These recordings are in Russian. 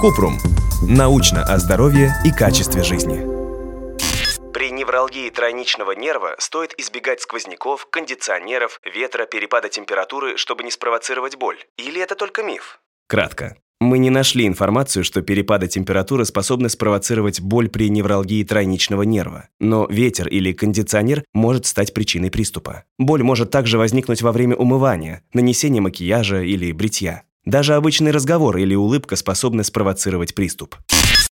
Купрум. Научно о здоровье и качестве жизни. При невралгии тройничного нерва стоит избегать сквозняков, кондиционеров, ветра, перепада температуры, чтобы не спровоцировать боль. Или это только миф? Кратко. Мы не нашли информацию, что перепады температуры способны спровоцировать боль при невралгии тройничного нерва. Но ветер или кондиционер может стать причиной приступа. Боль может также возникнуть во время умывания, нанесения макияжа или бритья. Даже обычный разговор или улыбка способны спровоцировать приступ.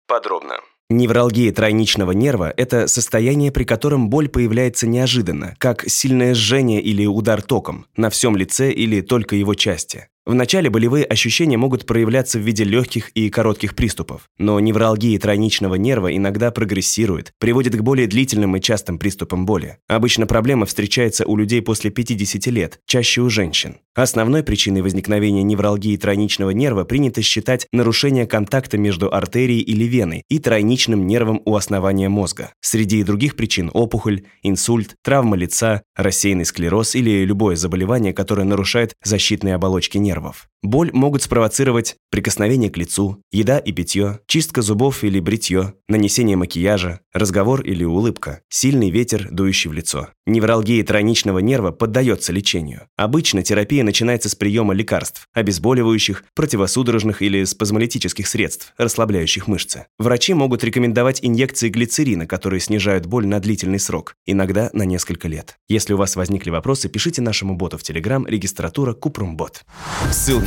Подробно. Невралгия тройничного нерва – это состояние, при котором боль появляется неожиданно, как сильное жжение или удар током, на всем лице или только его части. Вначале болевые ощущения могут проявляться в виде легких и коротких приступов, но невралгия тройничного нерва иногда прогрессирует, приводит к более длительным и частым приступам боли. Обычно проблема встречается у людей после 50 лет, чаще у женщин. Основной причиной возникновения невралгии тройничного нерва принято считать нарушение контакта между артерией или веной и тройничным нервом у основания мозга. Среди других причин – опухоль, инсульт, травма лица, рассеянный склероз или любое заболевание, которое нарушает защитные оболочки нервов. Боль могут спровоцировать прикосновение к лицу, еда и питье, чистка зубов или бритье, нанесение макияжа, разговор или улыбка, сильный ветер, дующий в лицо. Невралгия тройничного нерва поддается лечению. Обычно терапия начинается с приема лекарств, обезболивающих, противосудорожных или спазмолитических средств, расслабляющих мышцы. Врачи могут рекомендовать инъекции глицерина, которые снижают боль на длительный срок, иногда на несколько лет. Если у вас возникли вопросы, пишите нашему боту в Telegram регистратура Купрумбот.